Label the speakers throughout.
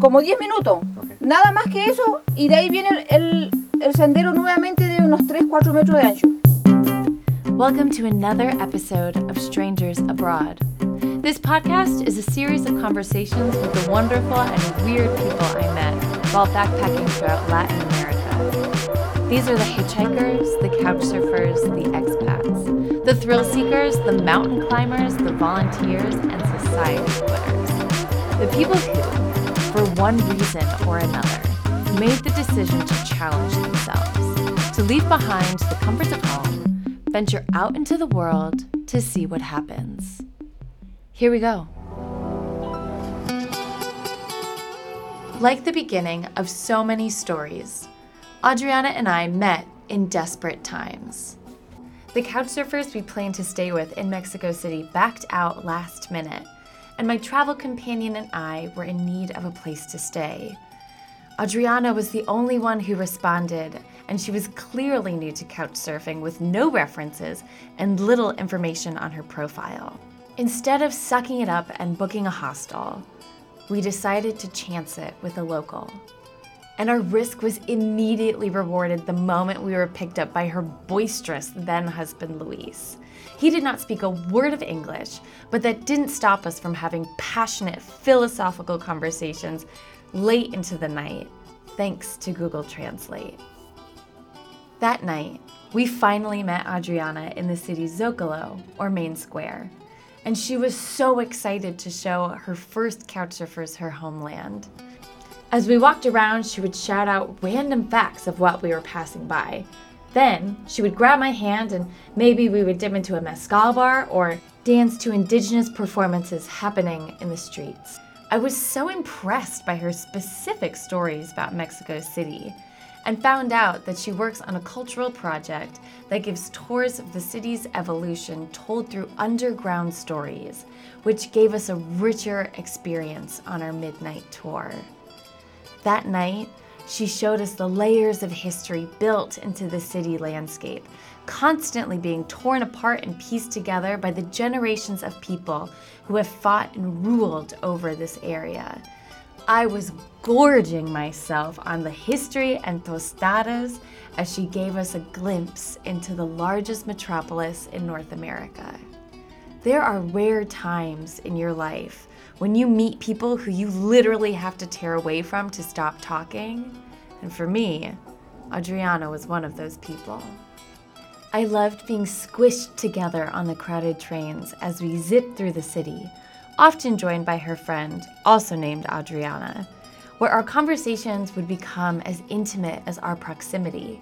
Speaker 1: como 10 minutos. Nada más que eso, y de ahí viene el, el sendero nuevamente de unos 3-4 metros de ancho.
Speaker 2: Welcome to another episode of Strangers Abroad. This podcast is a series of conversations with the wonderful and weird people I met while backpacking throughout Latin America. These are the hitchhikers, the couch surfers, the expats, the thrill seekers, the mountain climbers, the volunteers, and society quitters. The people who, for one reason or another, made the decision to challenge themselves, to leave behind the comforts of home, venture out into the world to see what happens. Here we go. Like the beginning of so many stories, Adriana and I met in desperate times. The couchsurfers we planned to stay with in Mexico City backed out last minute, and my travel companion and I were in need of a place to stay. Adriana was the only one who responded, and she was clearly new to couchsurfing with no references and little information on her profile. Instead of sucking it up and booking a hostel, we decided to chance it with a local. And our risk was immediately rewarded the moment we were picked up by her boisterous then husband, Luis. He did not speak a word of English, but that didn't stop us from having passionate philosophical conversations late into the night, thanks to Google Translate. That night, we finally met Adriana in the city's Zocalo, or main square, and she was so excited to show her first couchsurfers her homeland. As we walked around, she would shout out random facts of what we were passing by. Then she would grab my hand and maybe we would dip into a mezcal bar or dance to indigenous performances happening in the streets. I was so impressed by her specific stories about Mexico City and found out that she works on a cultural project that gives tours of the city's evolution told through underground stories, which gave us a richer experience on our midnight tour. That night, she showed us the layers of history built into the city landscape, constantly being torn apart and pieced together by the generations of people who have fought and ruled over this area. I was gorging myself on the history and tostadas as she gave us a glimpse into the largest metropolis in North America. There are rare times in your life when you meet people who you literally have to tear away from to stop talking. And for me, Adriana was one of those people. I loved being squished together on the crowded trains as we zipped through the city, often joined by her friend, also named Adriana, where our conversations would become as intimate as our proximity.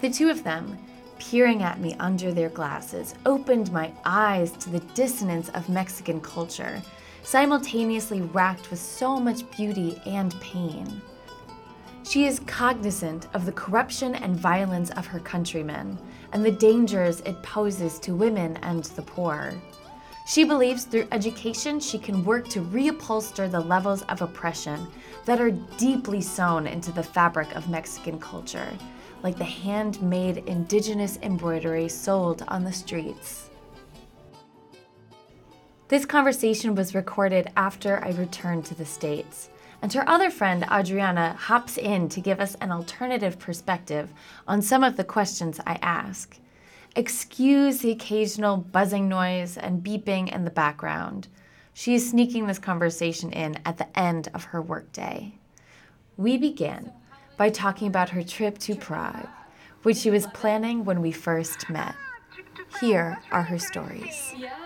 Speaker 2: The two of them, peering at me under their glasses, opened my eyes to the dissonance of Mexican culture, simultaneously racked with so much beauty and pain. She is cognizant of the corruption and violence of her countrymen and the dangers it poses to women and the poor. She believes through education she can work to reupholster the levels of oppression that are deeply sewn into the fabric of Mexican culture, like the handmade indigenous embroidery sold on the streets. This conversation was recorded after I returned to the States, and her other friend, Adriana, hops in to give us an alternative perspective on some of the questions I ask. Excuse the occasional buzzing noise and beeping in the background. She is sneaking this conversation in at the end of her workday. We begin by talking about her trip to Prague, which she was planning when we first met. Here are her stories.
Speaker 3: Yeah.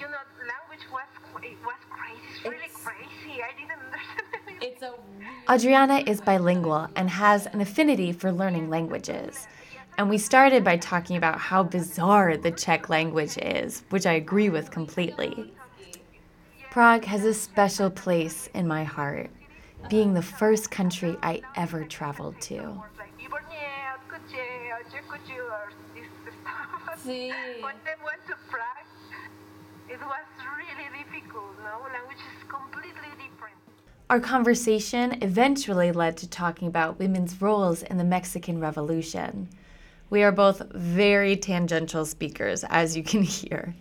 Speaker 3: You know, language was it was crazy. It's really crazy. I didn't understand.
Speaker 2: It's a Adriana is bilingual and has an affinity for learning languages. And we started by talking about how bizarre the Czech language is, which I agree with completely. Prague has a special place in my heart, being the first country I ever traveled to.
Speaker 3: like Ibornie, Odkucie, Oczekucie, or this stuff.
Speaker 2: Sí.
Speaker 3: When they went to Prague, it was really difficult. No, language is completely different.
Speaker 2: Our conversation eventually led to talking about women's roles in the Mexican Revolution. We are both very tangential speakers, as you can hear.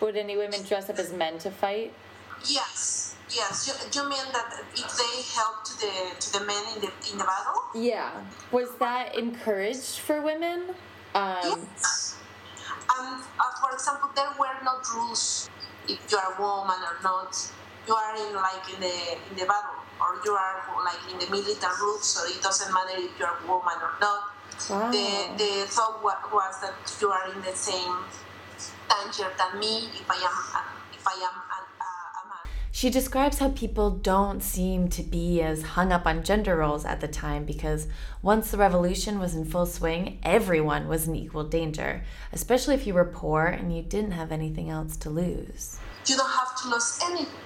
Speaker 2: Would any women dress up as men to fight?
Speaker 4: Yes. Yes, you, you mean that if they help to the to the men in the in the battle?
Speaker 2: Yeah. Was that encouraged for women? Um,
Speaker 4: Yes. And uh, for example, there were not rules if you are a woman or not. You are in like in the in the battle, or you are like in the military group, so it doesn't matter if you are a woman or not.
Speaker 2: Wow.
Speaker 4: The the thought wa- was that you are in the same danger than me if I am a- if I am.
Speaker 2: She describes how people don't seem to be as hung up on gender roles at the time because once the revolution was in full swing, everyone was in equal danger, especially if you were poor and you didn't have anything else to lose.
Speaker 4: you don't have to lose anything.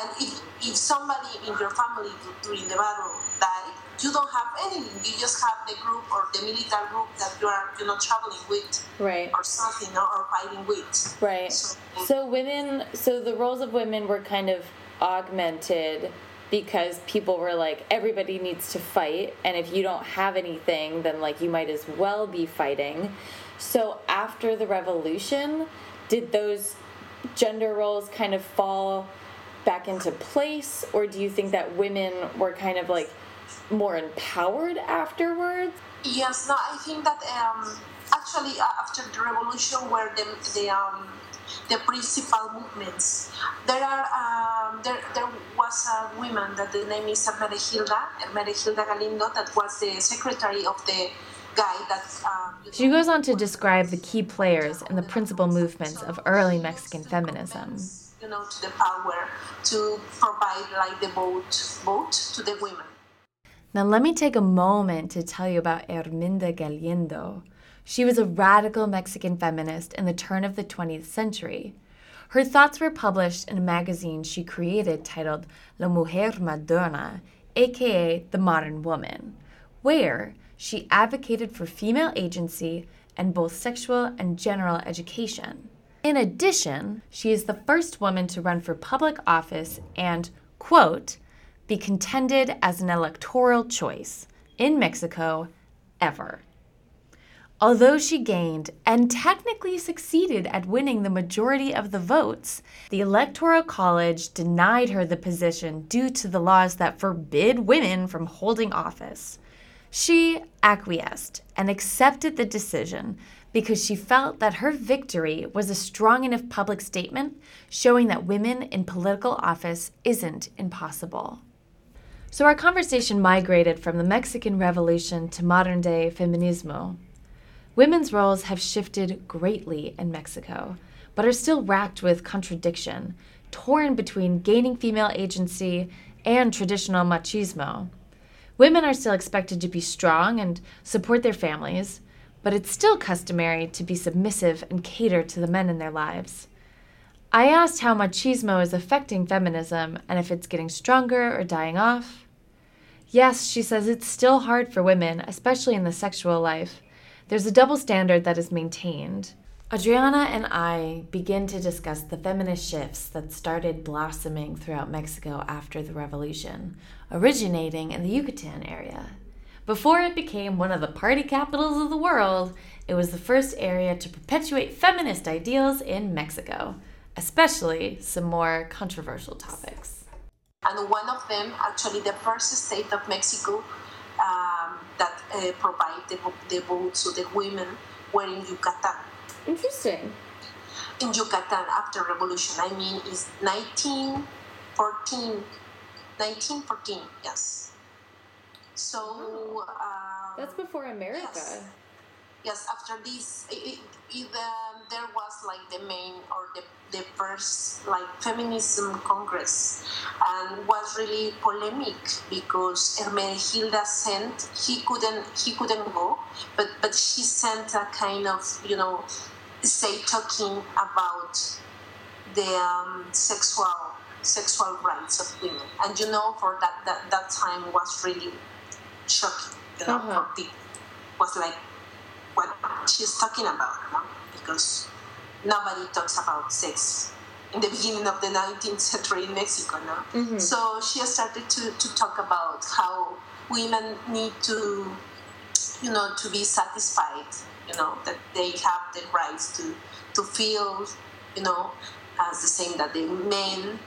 Speaker 4: And if, if somebody in your family during the battle died, you don't have anything. You just have the group or the military group that you are you know traveling with
Speaker 2: Right.
Speaker 4: or something or, fighting with.
Speaker 2: Right.
Speaker 4: So-
Speaker 2: So women, so the roles of women were kind of augmented because people were like, everybody needs to fight, and if you don't have anything, then like you might as well be fighting. So after the revolution, did those gender roles kind of fall back into place, or do you think that women were kind of like more empowered afterwards?
Speaker 4: Yes, no, I think that um, actually uh, after the revolution were the, the um, the principal movements. There are um, there there was a woman that the name is Hermenegilda Hermenegilda Galindo that was the secretary of the guy that. Um,
Speaker 2: She goes on to describe the key players in the principal movements of early Mexican feminism.
Speaker 4: You know, to the power to provide like the vote to the women.
Speaker 2: Now, let me take a moment to tell you about Herminda Galindo. She was a radical Mexican feminist in the turn of the 20th century. Her thoughts were published in a magazine she created titled La Mujer Moderna, aka The Modern Woman, where she advocated for female agency and both sexual and general education. In addition, she is the first woman to run for public office and, quote, be contended as an electoral choice in Mexico ever. Although she gained and technically succeeded at winning the majority of the votes, the Electoral College denied her the position due to the laws that forbid women from holding office. She acquiesced and accepted the decision because she felt that her victory was a strong enough public statement showing that women in political office isn't impossible. So our conversation migrated from the Mexican Revolution to modern day feminismo. Women's roles have shifted greatly in Mexico, but are still racked with contradiction, torn between gaining female agency and traditional machismo. Women are still expected to be strong and support their families, but it's still customary to be submissive and cater to the men in their lives. I asked how machismo is affecting feminism and if it's getting stronger or dying off. Yes, she says it's still hard for women, especially in the sexual life. There's a double standard that is maintained. Adriana and I begin to discuss the feminist shifts that started blossoming throughout Mexico after the revolution, originating in the Yucatan area. Before it became one of the party capitals of the world, it was the first area to perpetuate feminist ideals in Mexico, especially some more controversial topics.
Speaker 4: and one of them, actually the first state of Mexico um, that uh, provide the, vo- the votes to the women were in Yucatan.
Speaker 2: Interesting.
Speaker 4: In Yucatan after revolution, I mean, is 1914, 1914, yes. So um,
Speaker 2: That's before America.
Speaker 4: Yes. yes, after this, it, it, it, um, there was like the main or the, the first like feminism congress, and was really polemic because Hermenegilda sent he couldn't he couldn't go, but but she sent a kind of you know say talking about the um, sexual sexual rights of women, and you know for that that, that time was really shocking, you know,
Speaker 2: Uh-huh.
Speaker 4: was like what she's talking about, no? because nobody talks about sex in the beginning of the 19th century in Mexico, no?
Speaker 2: Mhm.
Speaker 4: So she started to, to talk about how women need to, you know, to be satisfied, you know, that they have the rights to, to feel, you know, as the same that the men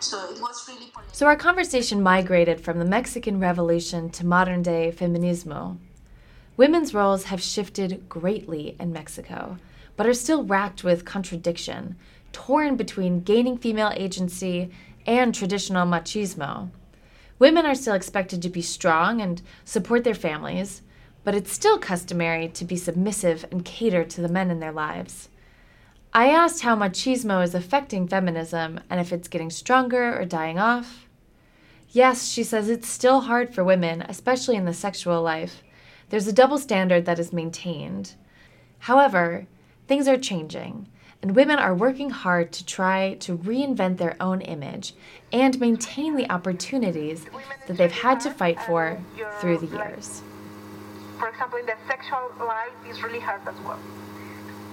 Speaker 4: So it was really polemic.
Speaker 2: So our conversation migrated from the Mexican Revolution to modern day feminismo. Women's roles have shifted greatly in Mexico, but are still racked with contradiction, torn between gaining female agency and traditional machismo. Women are still expected to be strong and support their families, but it's still customary to be submissive and cater to the men in their lives. I asked how machismo is affecting feminism and if it's getting stronger or dying off. Yes, she says it's still hard for women, especially in the sexual life. There's a double standard that is maintained. However, things are changing, and women are working hard to try to reinvent their own image and maintain the opportunities that they've had to fight for through the years.
Speaker 3: For example, in the sexual life it's really hard as well.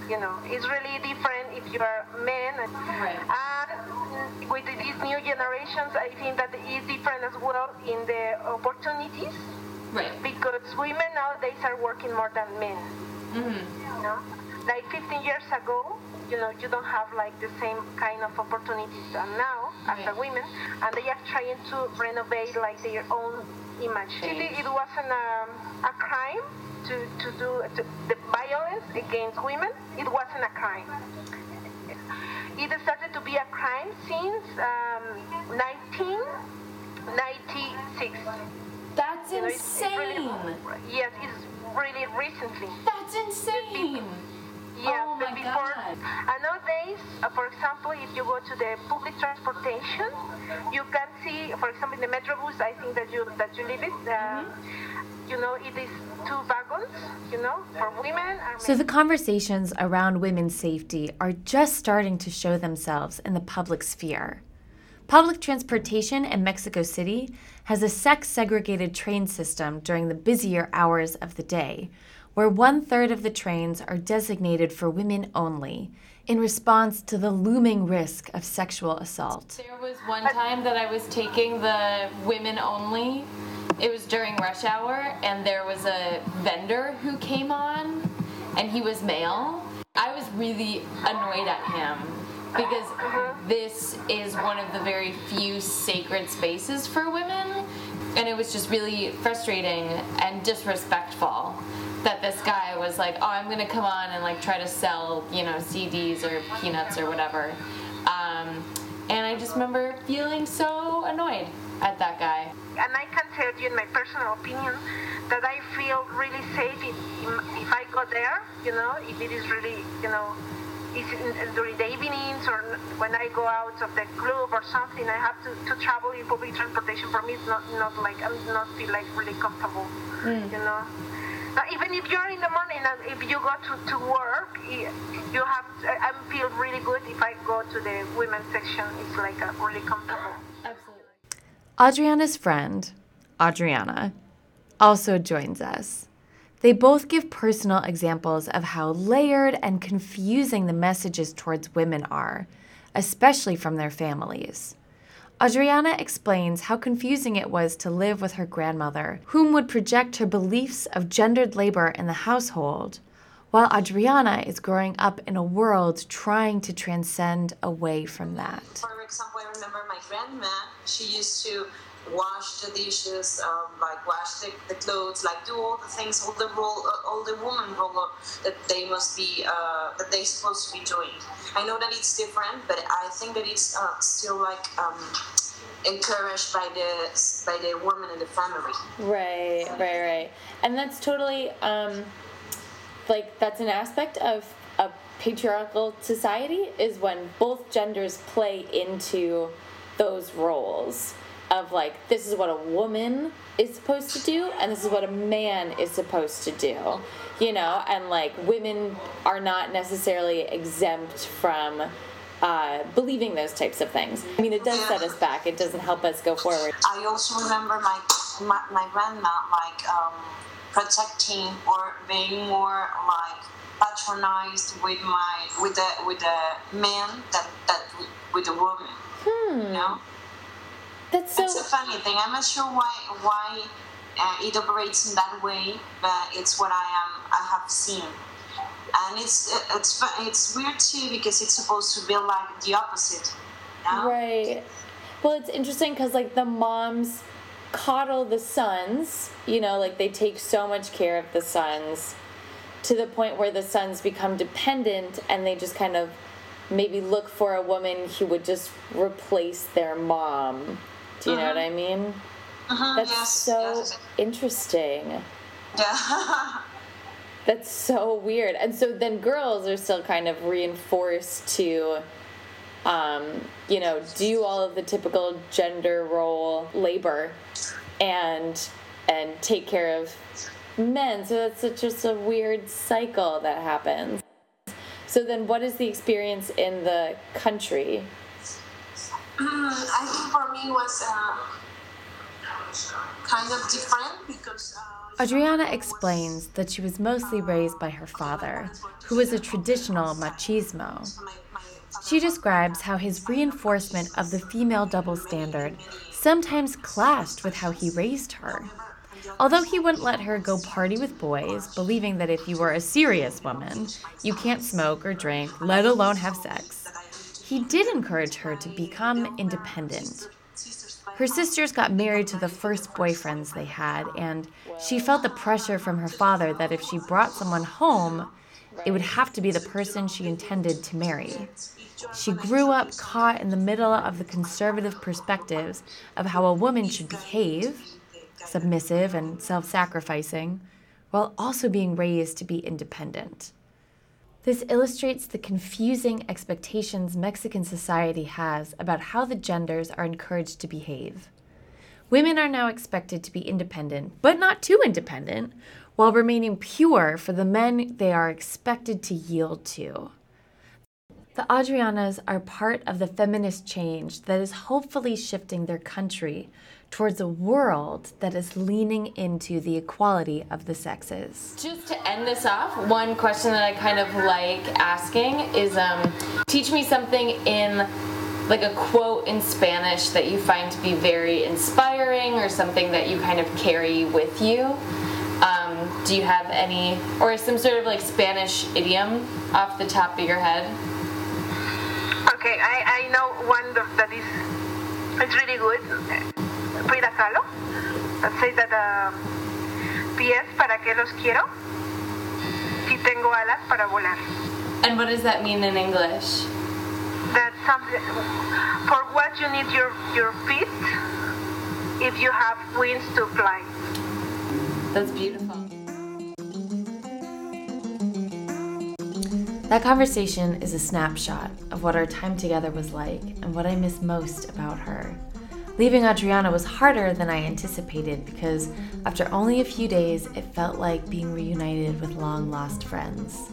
Speaker 3: You know, it's really different if you are men.
Speaker 2: Right.
Speaker 3: And with these new generations, I think that it is different as well in the opportunities
Speaker 2: Right.
Speaker 3: because women nowadays are working more than men.
Speaker 2: Mm-hmm.
Speaker 3: You know, like 15 years ago, you know, you don't have like the same kind of opportunities than now as a
Speaker 2: Right.
Speaker 3: women, and they are trying to renovate like their own image. Actually, it wasn't a, a crime to, to do to, the violence against women. It wasn't a crime. It started to be a crime since um, 1996.
Speaker 2: That's
Speaker 3: You know, it's- it's really- yes, it's really recently.
Speaker 2: That's insane.
Speaker 3: Yeah,
Speaker 2: Oh
Speaker 3: but before,
Speaker 2: God.
Speaker 3: and nowadays, uh, for example, if you go to the public transportation, you can see, for example, in the Metrobus, I think that you that you live it. Uh,
Speaker 2: Mm-hmm.
Speaker 3: You know, it is two wagons. You know, for women and
Speaker 2: So the conversations around women's safety are just starting to show themselves in the public sphere. Public transportation in Mexico City has a sex segregated train system during the busier hours of the day, where one third of the trains are designated for women only in response to the looming risk of sexual assault.
Speaker 5: There was one time that I was taking the women only. It was during rush hour, and there was a vendor who came on, and he was male. I was really annoyed at him because this is one of the very few sacred spaces for women, and it was just really frustrating and disrespectful that this guy was like, "Oh, I'm gonna come on and like try to sell, you know, CDs or peanuts or whatever." Um, and I just remember feeling so annoyed at that guy.
Speaker 3: and I can tell you, in my personal opinion, that I feel really safe if, if I go there. You know, if it is really, you know, during the evenings or when I go out of the club or something, I have to, to travel in public transportation. For me, it's not not like I'm not feel like really comfortable. You know. But even if you're in the morning and if you go to, to work, you have I I feel really good if I go to the women's section. It's like a really comfortable.
Speaker 5: Absolutely.
Speaker 2: Adriana's friend, Adriana, also joins us. They both give personal examples of how layered and confusing the messages towards women are, especially from their families. Adriana explains how confusing it was to live with her grandmother, whom would project her beliefs of gendered labor in the household, while Adriana is growing up in a world trying to transcend away from that.
Speaker 4: For example, I remember my grandma. She used to wash the dishes, um, like wash the, the clothes, like do all the things, all the role, uh, all the woman role that they must be, uh, that they're supposed to be doing. I know that it's different, but I think that it's uh, still like um, encouraged by the by the woman in the family.
Speaker 5: Right, right, right. And that's totally um like that's an aspect of a patriarchal society is when both genders play into those roles of like this is what a woman is supposed to do and this is what a man is supposed to do. You know, and like women are not necessarily exempt from uh, believing those types of things. I mean, it does set us back. It doesn't help us go forward.
Speaker 4: I also remember my my, my grandma like um, protecting or being more like patronized with my with the with the man that that with, the woman. You know,
Speaker 5: That's so.
Speaker 4: it's a funny thing. I'm not sure why why uh, it operates in that way, but it's what I am I have seen. And it's it's it's weird too because it's supposed to be like the opposite. you know?
Speaker 5: Right. Well, it's interesting because like the moms coddle the sons, you know, like they take so much care of the sons to the point where the sons become dependent and they just kind of maybe look for a woman who would just replace their mom. Do you know what I mean?
Speaker 4: Mhm,
Speaker 5: That's
Speaker 4: yes,
Speaker 5: so
Speaker 4: yes.
Speaker 5: interesting.
Speaker 4: Yeah.
Speaker 5: That's so weird. And so then girls are still kind of reinforced to, um, you know, do all of the typical gender role labor and and take care of men. So that's such just a weird cycle that happens. So then what is the experience in the country?
Speaker 4: Mm, I think for me was uh, kind of different because. Uh,
Speaker 2: Adriana explains that she was mostly raised by her father, who was a traditional machismo.
Speaker 4: my, my
Speaker 2: She describes how his reinforcement of the female double standard sometimes clashed with how he raised her. Although he wouldn't let her go party with boys, believing that if you were a serious woman, you can't smoke or drink, let alone have sex, he did encourage her to become independent. Her sisters got married to the first boyfriends they had, and she felt the pressure from her father that if she brought someone home, it would have to be the person she intended to marry. She grew up caught in the middle of the conservative perspectives of how a woman should behave, submissive and self sacrificing, while also being raised to be independent. This illustrates the confusing expectations Mexican society has about how the genders are encouraged to behave. Women are now expected to be independent, but not too independent, while remaining pure for the men they are expected to yield to. The Adrianas are part of the feminist change that is hopefully shifting their country towards a world that is leaning into the equality of the sexes.
Speaker 5: Just to end this off, one question that I kind of like asking is um, teach me something in like a quote in Spanish that you find to be very inspiring or something that you kind of carry with you. Um, do you have any, or some sort of like Spanish idiom off the top of your head?
Speaker 3: Okay, I, I know one that, that is it's really good. Frida Kahlo. That says that uh, pies para qué los quiero si tengo alas para volar.
Speaker 5: And what does that mean in English?
Speaker 3: That's something for what you need your your feet if you have wings to fly.
Speaker 5: That's beautiful.
Speaker 2: That conversation is a snapshot of what our time together was like and what I miss most about her. Leaving Adriana was harder than I anticipated because after only a few days, it felt like being reunited with long lost friends.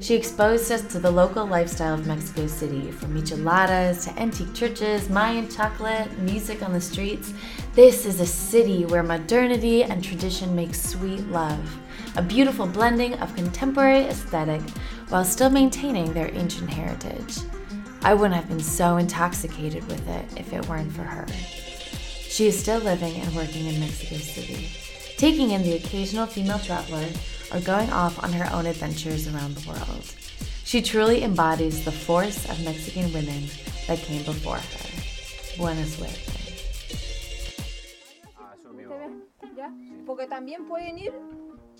Speaker 2: She exposed us to the local lifestyle of Mexico City, from micheladas to antique churches, Mayan chocolate, music on the streets. This is a city where modernity and tradition make sweet love, a beautiful blending of contemporary aesthetic while still maintaining their ancient heritage. I wouldn't have been so intoxicated with it if it weren't for her. She is still living and working in Mexico City, taking in the occasional female traveler or going off on her own adventures around the world. She truly embodies the force of Mexican women that came before her. Buena suerte.
Speaker 1: Ah, Porque también pueden ir,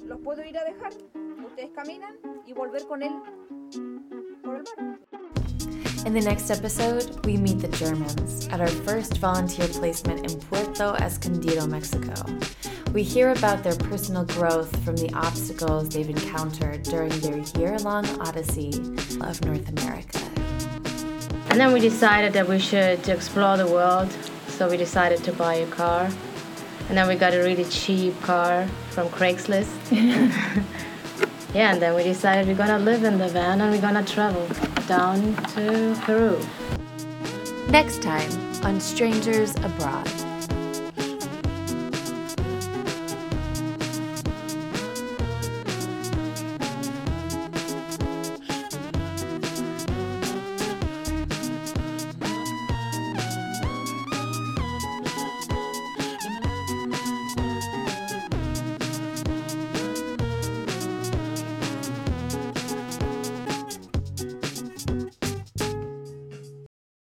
Speaker 1: los puedo ir a dejar. Ustedes caminan y volver con él por el bar.
Speaker 2: In the next episode, we meet the Germans at our first volunteer placement in Puerto Escondido, Mexico. We hear about their personal growth from the obstacles they've encountered during their year long odyssey of North America.
Speaker 6: And then we decided that we should explore the world, so we decided to buy a car. And then we got a really cheap car from Craigslist. yeah, and then we decided we're gonna live in the van and we're gonna travel down to Peru.
Speaker 2: Next time on Strangers Abroad.